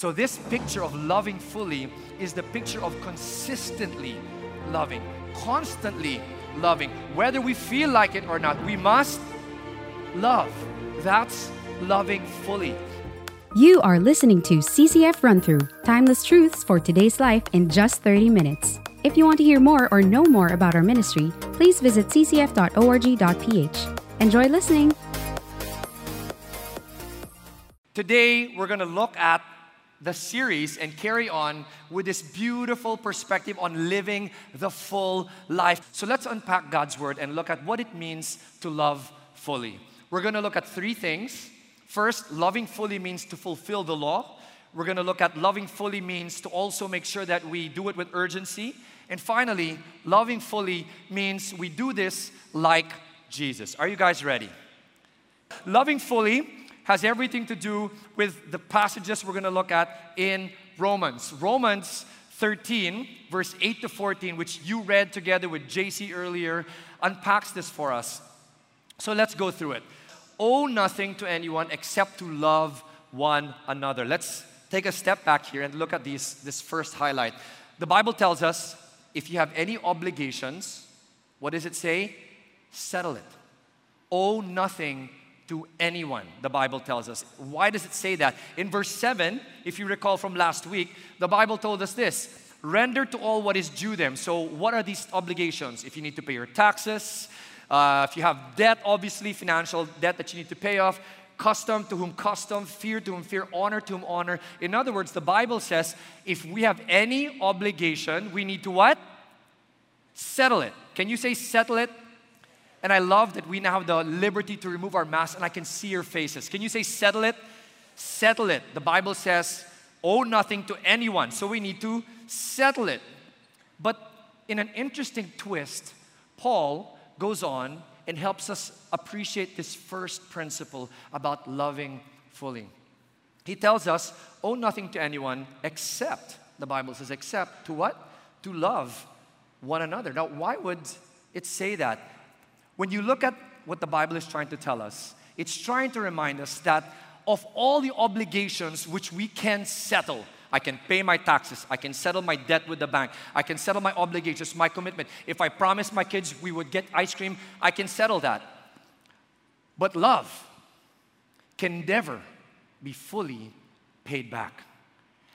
So, this picture of loving fully is the picture of consistently loving, constantly loving. Whether we feel like it or not, we must love. That's loving fully. You are listening to CCF Run Through Timeless Truths for Today's Life in just 30 minutes. If you want to hear more or know more about our ministry, please visit ccf.org.ph. Enjoy listening. Today, we're going to look at the series and carry on with this beautiful perspective on living the full life. So let's unpack God's word and look at what it means to love fully. We're going to look at three things. First, loving fully means to fulfill the law. We're going to look at loving fully means to also make sure that we do it with urgency. And finally, loving fully means we do this like Jesus. Are you guys ready? Loving fully has everything to do with the passages we're going to look at in Romans. Romans 13, verse 8 to 14, which you read together with JC earlier, unpacks this for us. So let's go through it. Owe nothing to anyone except to love one another. Let's take a step back here and look at these, this first highlight. The Bible tells us if you have any obligations, what does it say? Settle it. Owe nothing to anyone, the Bible tells us. Why does it say that? In verse 7, if you recall from last week, the Bible told us this render to all what is due them. So, what are these obligations? If you need to pay your taxes, uh, if you have debt, obviously, financial debt that you need to pay off, custom to whom custom, fear to whom fear, honor to whom honor. In other words, the Bible says if we have any obligation, we need to what? Settle it. Can you say settle it? And I love that we now have the liberty to remove our masks and I can see your faces. Can you say, settle it? Settle it. The Bible says, owe nothing to anyone. So we need to settle it. But in an interesting twist, Paul goes on and helps us appreciate this first principle about loving fully. He tells us, owe nothing to anyone except, the Bible says, except to what? To love one another. Now, why would it say that? When you look at what the Bible is trying to tell us, it's trying to remind us that of all the obligations which we can settle, I can pay my taxes. I can settle my debt with the bank. I can settle my obligations, my commitment. If I promised my kids we would get ice cream, I can settle that. But love can never be fully paid back.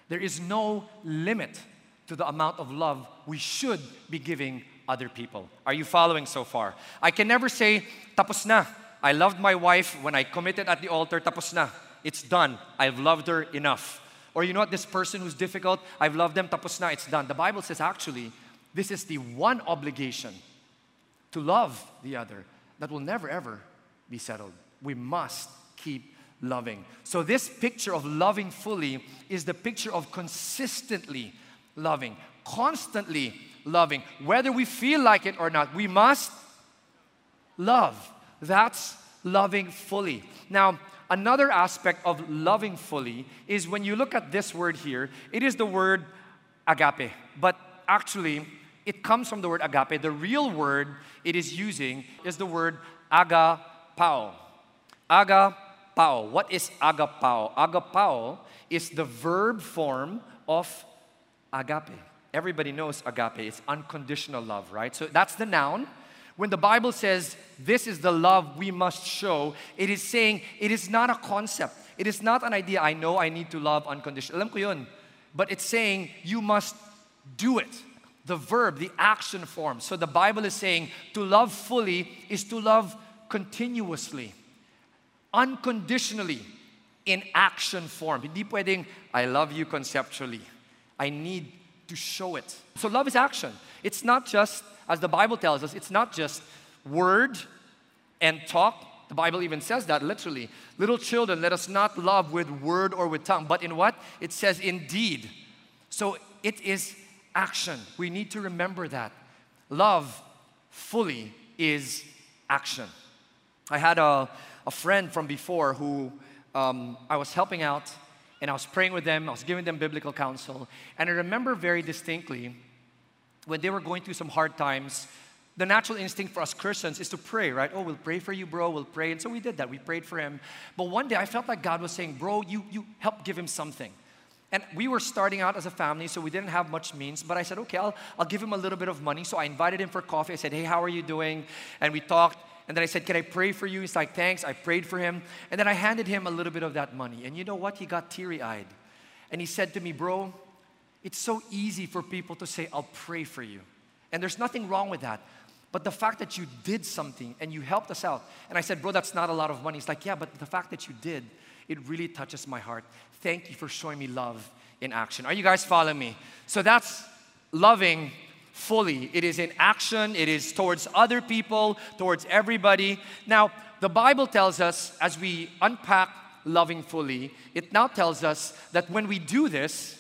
There is no limit to the amount of love we should be giving other people. Are you following so far? I can never say, tapos na. I loved my wife when I committed at the altar, tapos na. It's done. I've loved her enough. Or you know what, this person who's difficult, I've loved them, tapos na, it's done. The Bible says actually, this is the one obligation to love the other that will never ever be settled. We must keep loving. So, this picture of loving fully is the picture of consistently loving, constantly loving. Whether we feel like it or not, we must love. That's loving fully. Now, another aspect of loving fully is when you look at this word here, it is the word agape. But actually, it comes from the word agape. The real word it is using is the word agapao. Agapao. What is agapao? Agapao is the verb form of agape. Everybody knows agape, it's unconditional love, right? So that's the noun. When the Bible says this is the love we must show, it is saying it is not a concept. It is not an idea, I know I need to love unconditional. Alam. But it's saying you must do it. The verb, the action form. So the Bible is saying to love fully is to love continuously, unconditionally, in action form. Hindi pwedeng, I love you conceptually. I need to show it. So love is action. It's not just, as the Bible tells us, it's not just word and talk. The Bible even says that literally. Little children, let us not love with word or with tongue, but in what? It says indeed. So it is action. We need to remember that. Love fully is action. I had a, a friend from before who um, I was helping out and I was praying with them, I was giving them biblical counsel. And I remember very distinctly when they were going through some hard times, the natural instinct for us Christians is to pray, right? Oh, we'll pray for you, bro, we'll pray. And so we did that. We prayed for him. But one day I felt like God was saying, Bro, you, you help give him something. And we were starting out as a family, so we didn't have much means. But I said, okay, I'll, I'll give him a little bit of money. So I invited him for coffee. I said, hey, how are you doing? And we talked. And then I said, Can I pray for you? He's like, Thanks. I prayed for him. And then I handed him a little bit of that money. And you know what? He got teary eyed. And he said to me, Bro, it's so easy for people to say, I'll pray for you. And there's nothing wrong with that. But the fact that you did something and you helped us out. And I said, Bro, that's not a lot of money. He's like, Yeah, but the fact that you did, it really touches my heart. Thank you for showing me love in action. Are you guys following me? So that's loving fully. It is in action, it is towards other people, towards everybody. Now, the Bible tells us as we unpack loving fully, it now tells us that when we do this,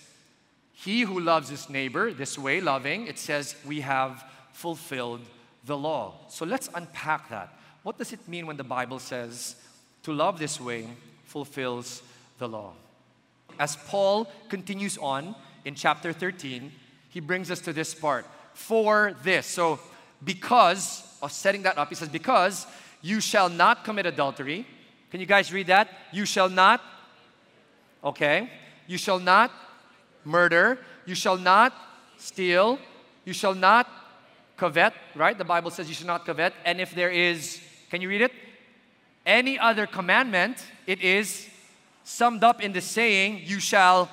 he who loves his neighbor this way, loving, it says we have fulfilled the law. So let's unpack that. What does it mean when the Bible says to love this way fulfills the law? As Paul continues on in chapter 13, he brings us to this part. For this. So, because of setting that up, he says, Because you shall not commit adultery. Can you guys read that? You shall not. Okay. You shall not murder. You shall not steal. You shall not covet, right? The Bible says you should not covet. And if there is, can you read it? Any other commandment, it is summed up in the saying, you shall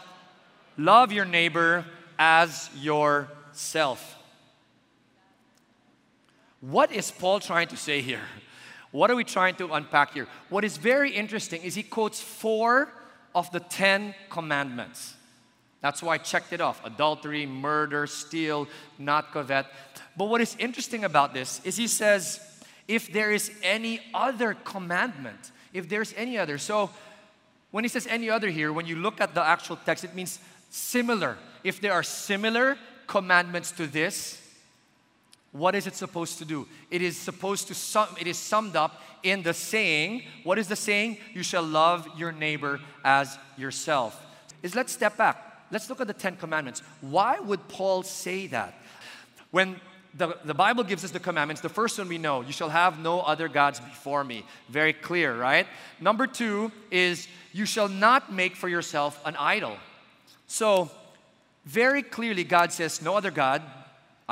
love your neighbor as yourself. What is Paul trying to say here? What are we trying to unpack here? What is very interesting is he quotes four of the Ten Commandments. That's why I checked it off adultery, murder, steal, not covet. But what is interesting about this is he says, if there is any other commandment, if there's any other. So when he says any other here, when you look at the actual text, it means similar. If there are similar commandments to this, what is it supposed to do? It is supposed to sum, it is summed up in the saying. What is the saying? You shall love your neighbor as yourself. Is let's step back. Let's look at the Ten Commandments. Why would Paul say that? When the, the Bible gives us the commandments, the first one we know, you shall have no other gods before me. Very clear, right? Number two is you shall not make for yourself an idol. So, very clearly, God says, no other God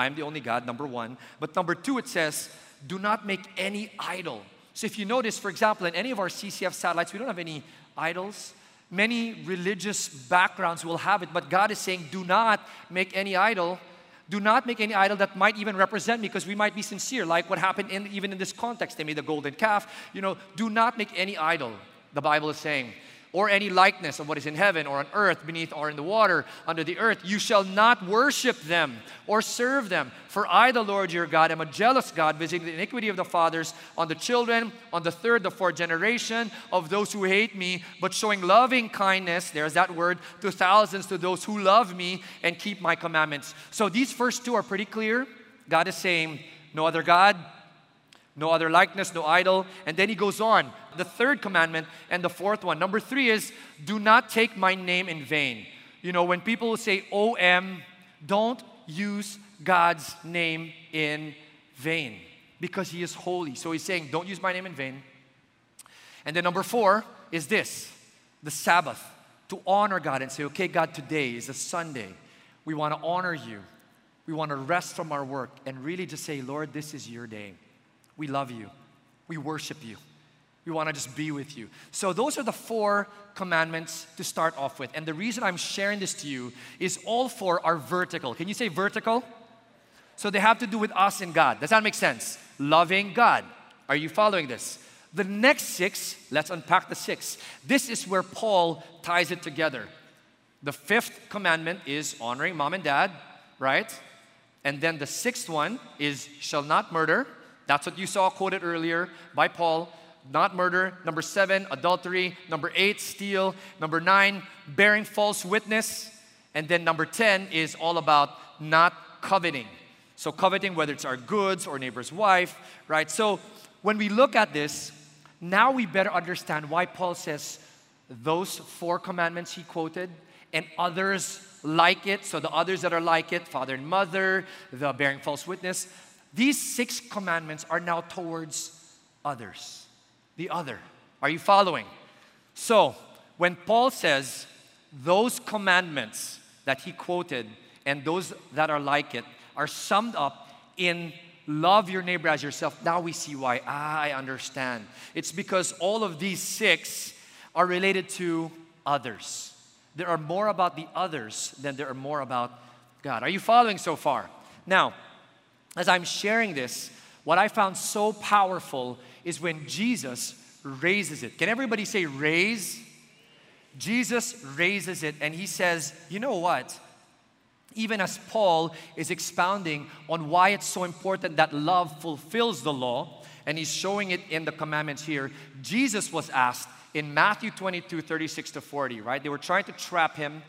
I am the only God, number one. But number two, it says, do not make any idol. So if you notice, for example, in any of our CCF satellites, we don't have any idols. Many religious backgrounds will have it, but God is saying, do not make any idol. Do not make any idol that might even represent me because we might be sincere, like what happened in, even in this context. They made a golden calf. You know, do not make any idol, the Bible is saying or any likeness of what is in heaven or on earth, beneath or in the water, under the earth. You shall not worship them or serve them. For I, the Lord your God, am a jealous God, visiting the iniquity of the fathers on the children, on the third, the fourth generation of those who hate me, but showing loving kindness, there's that word, to thousands to those who love me and keep my commandments. So these first two are pretty clear. God is saying, No other God, no other likeness, no idol. And then he goes on. The third commandment and the fourth one. Number three is do not take my name in vain. You know, when people say OM, don't use God's name in vain because he is holy. So he's saying, don't use my name in vain. And then number four is this the Sabbath. To honor God and say, okay, God, today is a Sunday. We want to honor you. We want to rest from our work and really just say, Lord, this is your day. We love you. We worship you. We want to just be with you. So, those are the four commandments to start off with. And the reason I'm sharing this to you is all four are vertical. Can you say vertical? So, they have to do with us and God. Does that make sense? Loving God. Are you following this? The next six, let's unpack the six. This is where Paul ties it together. The fifth commandment is honoring mom and dad, right? And then the sixth one is shall not murder. That's what you saw quoted earlier by Paul. Not murder. Number seven, adultery. Number eight, steal. Number nine, bearing false witness. And then number 10 is all about not coveting. So, coveting, whether it's our goods or neighbor's wife, right? So, when we look at this, now we better understand why Paul says those four commandments he quoted and others like it. So, the others that are like it, father and mother, the bearing false witness, these six commandments are now towards others. The other. Are you following? So, when Paul says, those commandments that he quoted and those that are like it are summed up in love your neighbor as yourself. Now we see why. Ah, I understand. It's because all of these six are related to others. There are more about the others than there are more about God. Are you following so far? Now, as I'm sharing this, what I found so powerful is when Jesus raises it. Can everybody say raise? Jesus raises it and he says, You know what? Even as Paul is expounding on why it's so important that love fulfills the law, and he's showing it in the commandments here, Jesus was asked in Matthew 22 36 to 40, right? They were trying to trap him,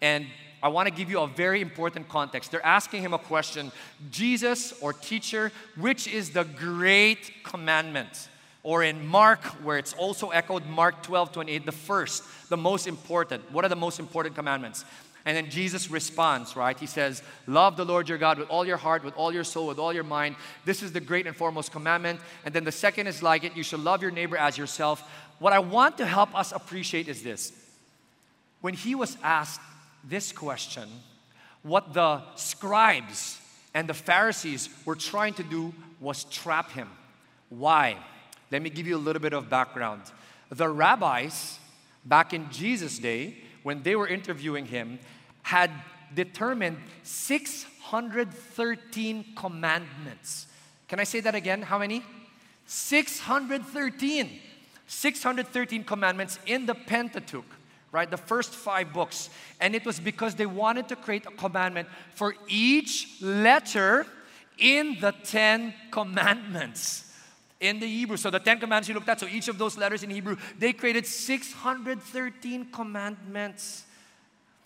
and I want to give you a very important context. They're asking him a question Jesus or teacher, which is the great commandment? Or in Mark, where it's also echoed, Mark 12 28, the first, the most important. What are the most important commandments? And then Jesus responds, right? He says, Love the Lord your God with all your heart, with all your soul, with all your mind. This is the great and foremost commandment. And then the second is like it you shall love your neighbor as yourself. What I want to help us appreciate is this. When he was asked this question, what the scribes and the Pharisees were trying to do was trap him. Why? Let me give you a little bit of background. The rabbis, back in Jesus' day, when they were interviewing him, had determined 613 commandments. Can I say that again? How many? 613. 613 commandments in the Pentateuch, right? The first five books. And it was because they wanted to create a commandment for each letter in the Ten Commandments in the Hebrew. So the Ten Commandments you looked at, so each of those letters in Hebrew, they created 613 commandments.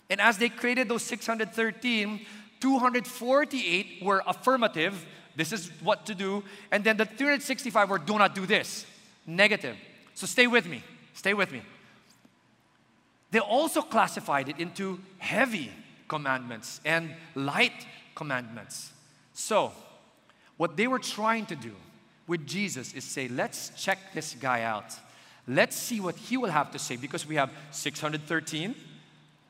And as they created those 613, 248 were affirmative, this is what to do. And then the 365 were do not do this, negative. So stay with me, stay with me. They also classified it into heavy commandments and light commandments. So, what they were trying to do with Jesus is say, let's check this guy out. Let's see what he will have to say because we have 613.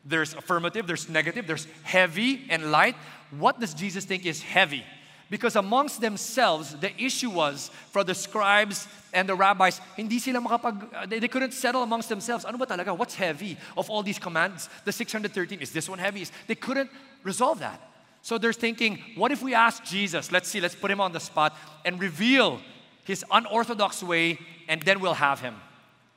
There's affirmative, there's negative, there's heavy and light. What does Jesus think is heavy? Because amongst themselves, the issue was for the scribes and the rabbis, hindi sila makapag, uh, they, they couldn't settle amongst themselves. Ano ba talaga? What's heavy of all these commands? The 613, is this one heavy? They couldn't resolve that. So they're thinking, what if we ask Jesus, let's see, let's put him on the spot and reveal his unorthodox way, and then we'll have him.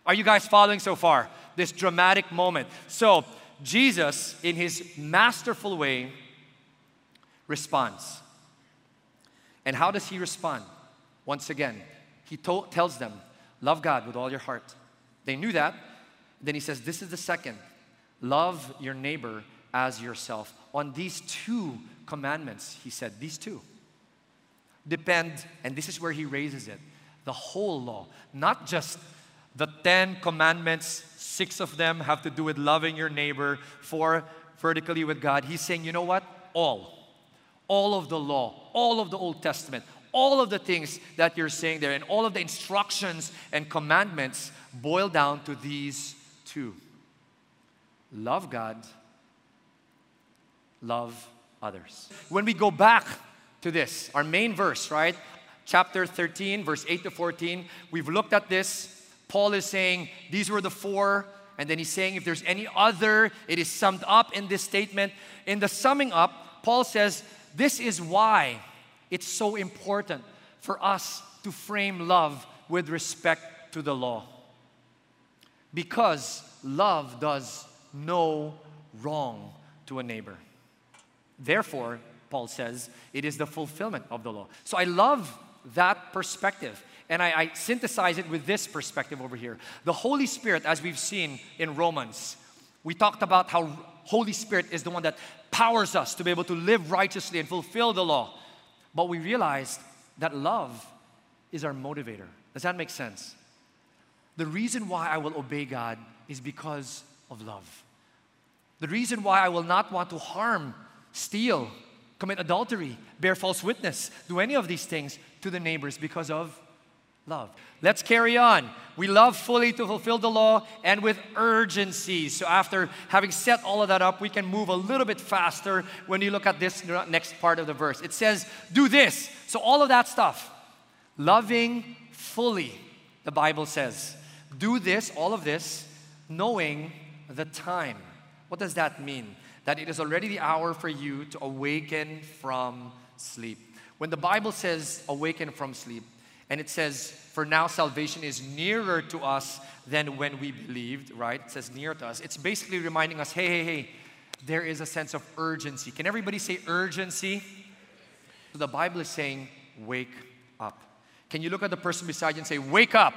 Are you guys following so far? This dramatic moment. So, Jesus, in his masterful way, responds. And how does he respond? Once again, he to- tells them, Love God with all your heart. They knew that. Then he says, This is the second love your neighbor as yourself. On these two commandments, he said, these two depend, and this is where he raises it the whole law, not just the Ten Commandments, six of them have to do with loving your neighbor, four vertically with God. He's saying, you know what? All. All of the law, all of the Old Testament, all of the things that you're saying there, and all of the instructions and commandments boil down to these two love God, love others. When we go back to this, our main verse, right? Chapter 13, verse 8 to 14, we've looked at this. Paul is saying these were the four, and then he's saying if there's any other, it is summed up in this statement. In the summing up, Paul says, This is why it's so important for us to frame love with respect to the law. Because love does no wrong to a neighbor. Therefore, Paul says, it is the fulfillment of the law. So I love that perspective. And I, I, synthesize it with this perspective over here. The Holy Spirit, as we've seen in Romans, we talked about how Holy Spirit is the one that powers us to be able to live righteously and fulfill the law. But we realized that love is our motivator. Does that make sense? The reason why I will obey God is because of love. The reason why I will not want to harm steal, commit adultery, bear false witness, do any of these things to the neighbors because of love. Let's carry on. We love fully to fulfill the law and with urgency. So, after having set all of that up, we can move a little bit faster when you look at this next part of the verse. It says, Do this. So, all of that stuff, loving fully, the Bible says. Do this, all of this, knowing the time. What does that mean? That it is already the hour for you to awaken from sleep. When the Bible says awaken from sleep, and it says, For now salvation is nearer to us than when we believed, right? It says near to us. It's basically reminding us, hey, hey, hey, there is a sense of urgency. Can everybody say urgency? So the Bible is saying, wake up. Can you look at the person beside you and say, wake up?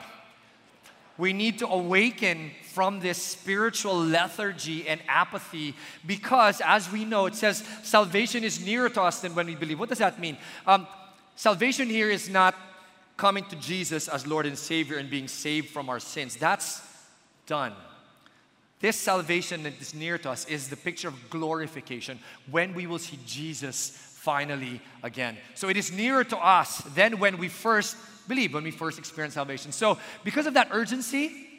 We need to awaken from this spiritual lethargy and apathy because, as we know, it says salvation is nearer to us than when we believe. What does that mean? Um, salvation here is not coming to Jesus as Lord and Savior and being saved from our sins. That's done. This salvation that is near to us is the picture of glorification when we will see Jesus finally again. So it is nearer to us than when we first believe, when we first experience salvation. So, because of that urgency,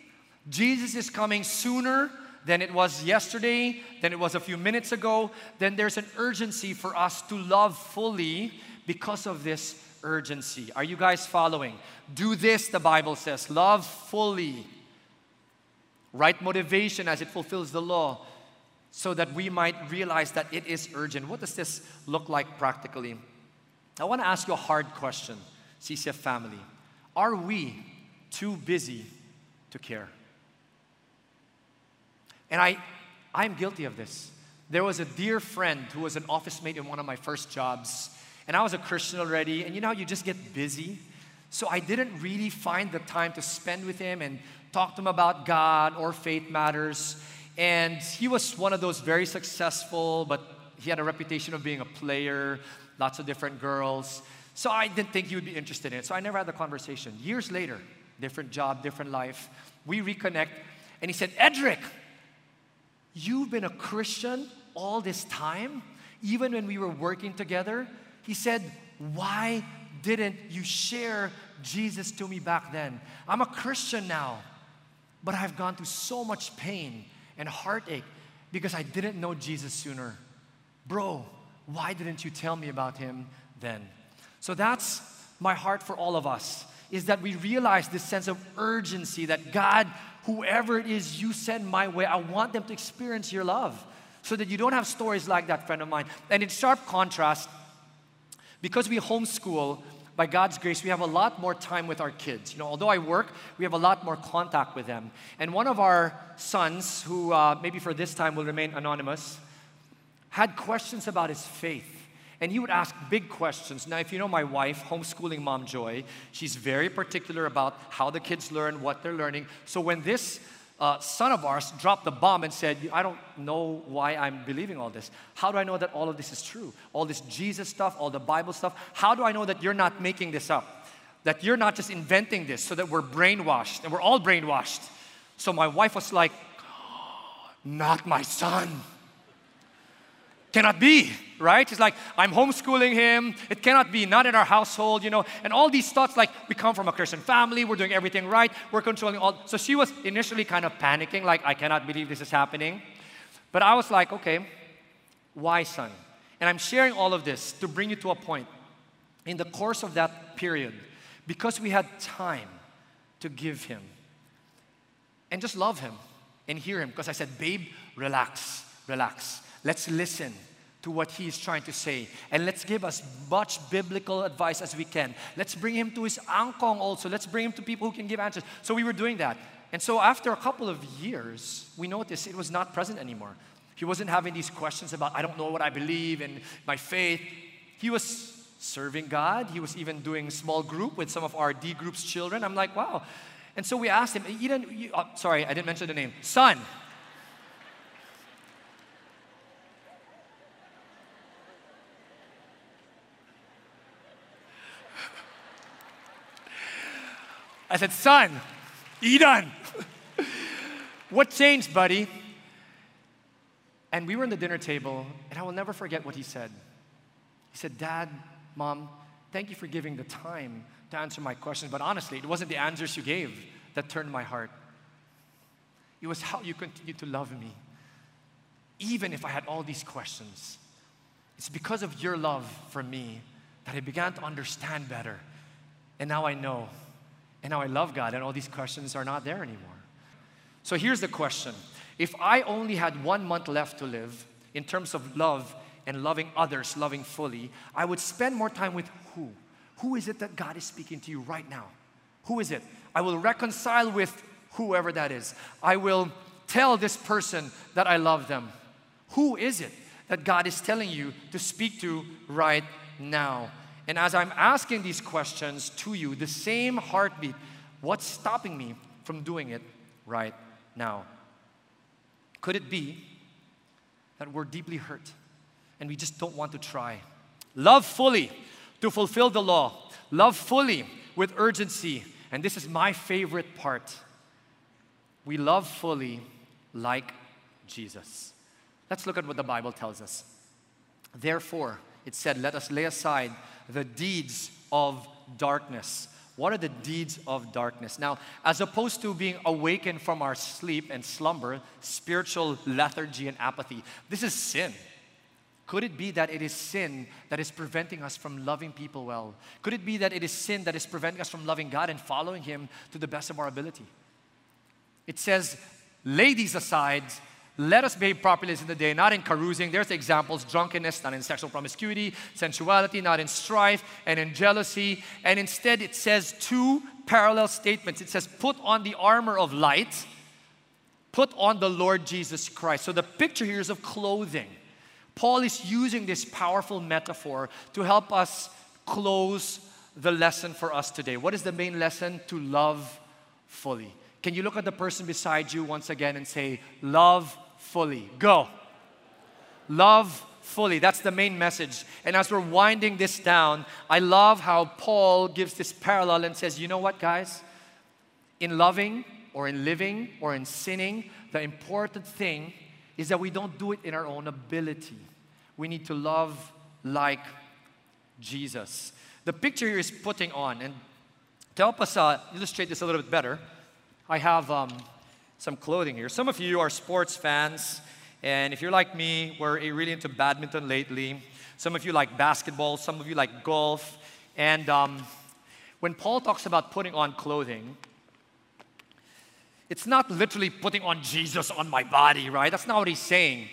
Jesus is coming sooner than it was yesterday, than it was a few minutes ago. Then there's an urgency for us to love fully because of this urgency. Are you guys following? Do this, the Bible says. Love fully. Right motivation as it fulfills the law so that we might realize that it is urgent. What does this look like practically? I want to ask you a hard question, CCF family. Are we too busy to care? And I, I'm guilty of this. There was a dear friend who was an office mate in one of my first jobs and I was a Christian already, and you know, you just get busy. So I didn't really find the time to spend with him and talk to him about God or faith matters. And he was one of those very successful, but he had a reputation of being a player, lots of different girls. So I didn't think he would be interested in it. So I never had the conversation. Years later, different job, different life, we reconnect, and he said, Edric, you've been a Christian all this time, even when we were working together. He said, Why didn't you share Jesus to me back then? I'm a Christian now, but I've gone through so much pain and heartache because I didn't know Jesus sooner. Bro, why didn't you tell me about him then? So that's my heart for all of us is that we realize this sense of urgency that God, whoever it is you send my way, I want them to experience your love so that you don't have stories like that friend of mine. And in sharp contrast, because we homeschool, by God's grace, we have a lot more time with our kids. You know, although I work, we have a lot more contact with them. And one of our sons, who uh, maybe for this time will remain anonymous, had questions about his faith. And he would ask big questions. Now, if you know my wife, homeschooling mom Joy, she's very particular about how the kids learn, what they're learning. So when this uh, son of ours dropped the bomb and said, I don't know why I'm believing all this. How do I know that all of this is true? All this Jesus stuff, all the Bible stuff. How do I know that you're not making this up? That you're not just inventing this so that we're brainwashed, and we're all brainwashed. So my wife was like, Not my son. Cannot be, right? It's like, I'm homeschooling him. It cannot be, not in our household, you know. And all these thoughts, like, we come from a Christian family, we're doing everything right, we're controlling all. So she was initially kind of panicking, like, I cannot believe this is happening. But I was like, okay, why, son? And I'm sharing all of this to bring you to a point. In the course of that period, because we had time to give him and just love him and hear him, because I said, babe, relax, relax. Let's listen to what he is trying to say. And let's give as much biblical advice as we can. Let's bring him to his angkong also. Let's bring him to people who can give answers. So we were doing that. And so after a couple of years, we noticed it was not present anymore. He wasn't having these questions about, I don't know what I believe in my faith. He was serving God. He was even doing small group with some of our D group's children. I'm like, wow. And so we asked him, Eden, you, oh, sorry, I didn't mention the name. Son, I said, Son, Eden, what changed, buddy? And we were in the dinner table, and I will never forget what he said. He said, Dad, Mom, thank you for giving the time to answer my questions. But honestly, it wasn't the answers you gave that turned my heart. It was how you continued to love me. Even if I had all these questions, it's because of your love for me that I began to understand better. And now I know. And now I love God, and all these questions are not there anymore. So here's the question If I only had one month left to live in terms of love and loving others, loving fully, I would spend more time with who? Who is it that God is speaking to you right now? Who is it? I will reconcile with whoever that is. I will tell this person that I love them. Who is it that God is telling you to speak to right now? And as I'm asking these questions to you, the same heartbeat, what's stopping me from doing it right now? Could it be that we're deeply hurt and we just don't want to try? Love fully to fulfill the law, love fully with urgency. And this is my favorite part. We love fully like Jesus. Let's look at what the Bible tells us. Therefore, it said, Let us lay aside the deeds of darkness. What are the deeds of darkness? Now, as opposed to being awakened from our sleep and slumber, spiritual lethargy and apathy, this is sin. Could it be that it is sin that is preventing us from loving people well? Could it be that it is sin that is preventing us from loving God and following Him to the best of our ability? It says, lay these aside, let us behave properly in the day, not in carousing. There's examples drunkenness, not in sexual promiscuity, sensuality, not in strife, and in jealousy. And instead, it says two parallel statements. It says, put on the armor of light, put on the Lord Jesus Christ. So the picture here is of clothing. Paul is using this powerful metaphor to help us close the lesson for us today. What is the main lesson? To love fully. Can you look at the person beside you once again and say, Love fully? Go. Love fully. That's the main message. And as we're winding this down, I love how Paul gives this parallel and says, You know what, guys? In loving or in living or in sinning, the important thing is that we don't do it in our own ability we need to love like Jesus. The picture here is putting on. And to help us uh, illustrate this a little bit better, I have um, some clothing here. Some of you are sports fans, and if you're like me, we're really into badminton lately. Some of you like basketball, some of you like golf. And um, when Paul talks about putting on clothing, it's not literally putting on Jesus on my body, right? That's not what he's saying.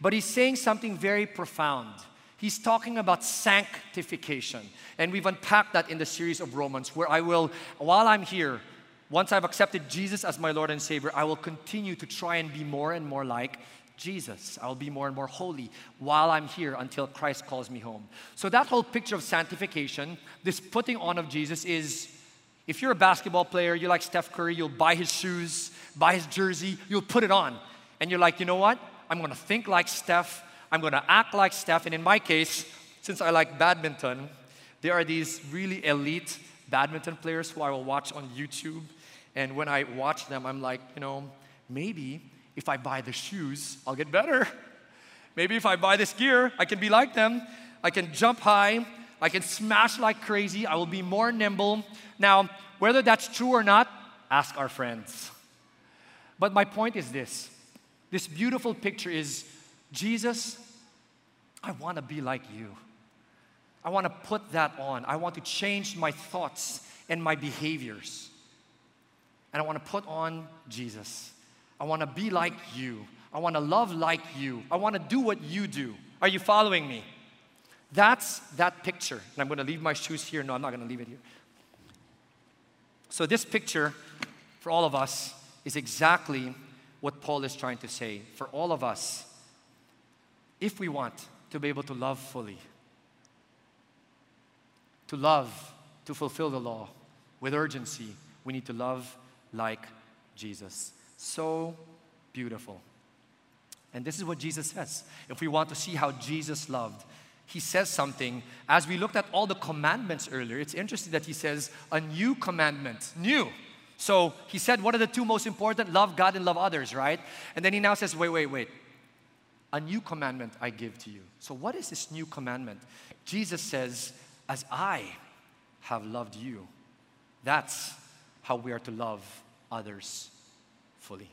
But he's saying something very profound. He's talking about sanctification. And we've unpacked that in the series of Romans, where I will, while I'm here, once I've accepted Jesus as my Lord and Savior, I will continue to try and be more and more like Jesus. I'll be more and more holy while I'm here until Christ calls me home. So, that whole picture of sanctification, this putting on of Jesus, is if you're a basketball player, you like Steph Curry, you'll buy his shoes, buy his jersey, you'll put it on. And you're like, you know what? I'm to think like Steph. I'm to act like Steph. And in my case, since I like badminton, there are these really elite badminton players who I will watch on YouTube. And when I watch them, I'm like, you know, maybe if I buy the shoes, I'll get better. Maybe if I buy this gear, I can be like them. I can jump high. I can smash like crazy. I will be more nimble. Now, whether that's true or not, ask our friends. But my point is this this beautiful picture is Jesus, I want to be like you. I want to put that on. I want to change my thoughts and my behaviors. And I want to put on Jesus. I want to be like you. I want to love like you. I want to do what you do. Are you following me? That's that picture. And I'm going to leave my shoes here. No, I'm not going to leave it here. So, this picture for all of us is exactly what Paul is trying to say for all of us. If we want to be able to love fully, to love, to fulfill the law with urgency, we need to love like Jesus. So beautiful. And this is what Jesus says. If we want to see how Jesus loved, he says something. As we looked at all the commandments earlier, it's interesting that he says, a new commandment, new. So he said, What are the two most important? Love God and love others, right? And then he now says, Wait, wait, wait. A new commandment I give to you. So, what is this new commandment? Jesus says, As I have loved you, That's how we are to love others fully.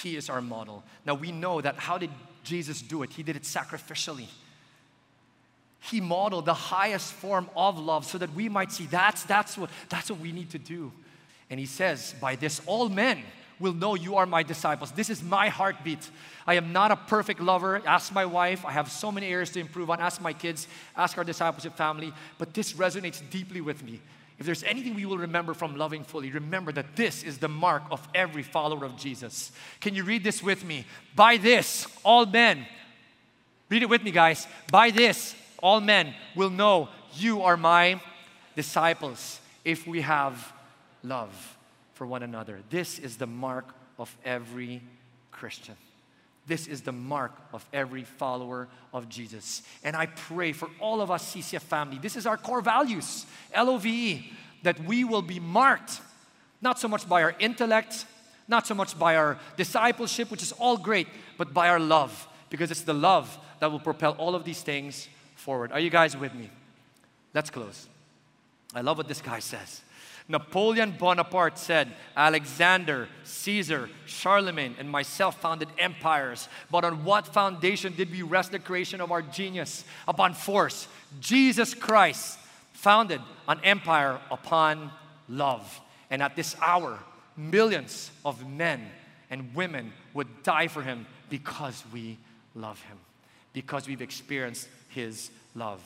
He is our model. Now we know that how did Jesus do it? He did it sacrificially. He modeled the highest form of love so that we might see that's, that's, what, that's what we need to do. And he says, By this, all men will know you are my disciples. This is my heartbeat. I am not a perfect lover. Ask my wife. I have so many areas to improve on. Ask my kids. Ask our discipleship family. But this resonates deeply with me. If there's anything we will remember from loving fully, remember that this is the mark of every follower of Jesus. Can you read this with me? By this, all men, read it with me, guys. By this, all men will know you are my disciples if we have love for one another. This is the mark of every Christian. This is the mark of every follower of Jesus. And I pray for all of us, CCF family, this is our core values, L O V E, that we will be marked not so much by our intellect, not so much by our discipleship, which is all great, but by our love, because it's the love that will propel all of these things forward. Are you guys with me? Let's close. I love what this guy says. Napoleon Bonaparte said, Alexander, Caesar, Charlemagne, and myself founded empires. But on what foundation did we rest the creation of our genius? Upon force. Jesus Christ founded an empire upon love. And at this hour, millions of men and women would die for him because we love him, because we've experienced his love.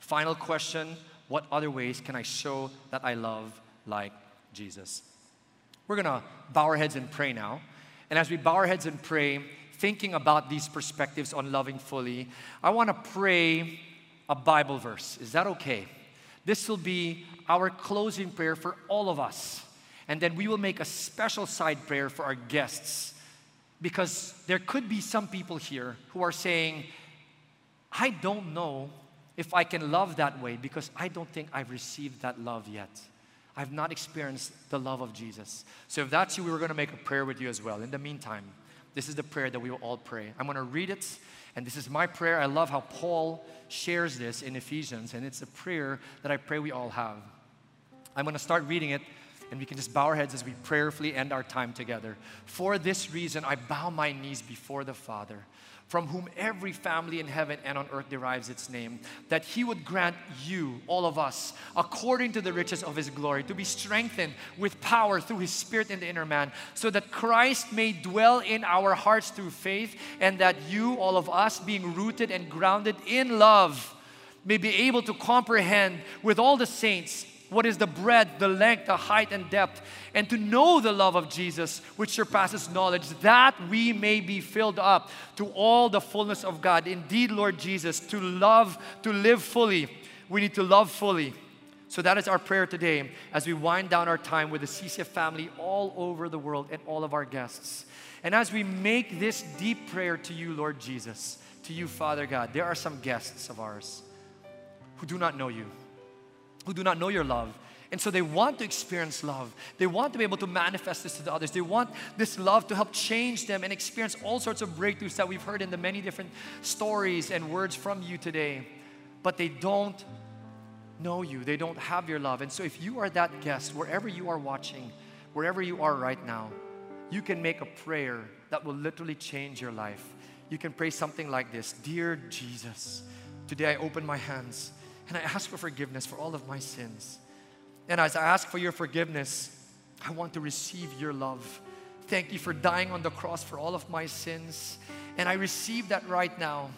Final question what other ways can I show that I love like Jesus? We're gonna bow our heads and pray now. And as we bow our heads and pray, thinking about these perspectives on loving fully, I wanna pray a Bible verse. Is that okay? This will be our closing prayer for all of us. And then we will make a special side prayer for our guests. Because there could be some people here who are saying, I don't know if I can love that way because I don't think I've received that love yet. I've not experienced the love of Jesus. So if that's you, we were going to make a prayer with you as well. In the meantime, this is the prayer that we will all pray. I'm going to read it, and this is my prayer. I love how Paul shares this in Ephesians, and it's a prayer that I pray we all have. I'm going to start reading it, and we can just bow our heads as we prayerfully end our time together. For this reason, I bow my knees before the Father from whom every family in heaven and on earth derives its name, that He would grant you, all of us, according to the riches of His glory, to be strengthened with power through His Spirit in the inner man, so that Christ may dwell in our hearts through faith, and that you, all of us, being rooted and grounded in love, may be able to comprehend with all the saints what is the breadth, the length, the height, and depth, and to know the love of Jesus, which surpasses knowledge, that we may be filled up to all the fullness of God. Indeed, Lord Jesus, to love, to live fully, we need to love fully. So that is our prayer today as we wind down our time with the CCF family all over the world and all of our guests. And as we make this deep prayer to you, Lord Jesus, to you, Father God, there are some guests of ours who do not know you who do not know your love. And so they want to experience love. They want to be able to manifest this to the others. They want this love to help change them and experience all sorts of breakthroughs that we've heard in the many different stories and words from you today. But they don't know you, they don't have your love. And so if you are that guest, wherever you are watching, wherever you are right now, you can make a prayer that will literally change your life. You can pray something like this Dear Jesus, today I open my hands and I ask for forgiveness for all of my sins. And as I ask for your forgiveness, I want to receive your love. Thank you for dying on the cross for all of my sins. And I receive that right now.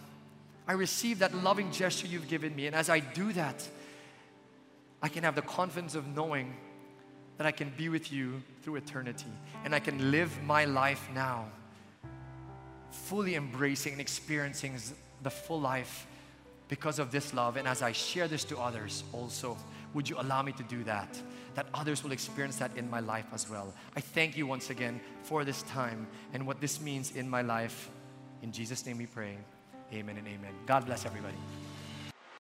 I receive that loving gesture you've given me. And as I do that, I can have the confidence of knowing that I can be with you through eternity. And I can live my life now, fully embracing and experiencing the full life because of this love. And as I share this to others also, would you allow me to do that? That others will experience that in my life as well. I thank you once again for this time and what this means in my life. In Jesus' name we pray. Amen and amen. God bless everybody.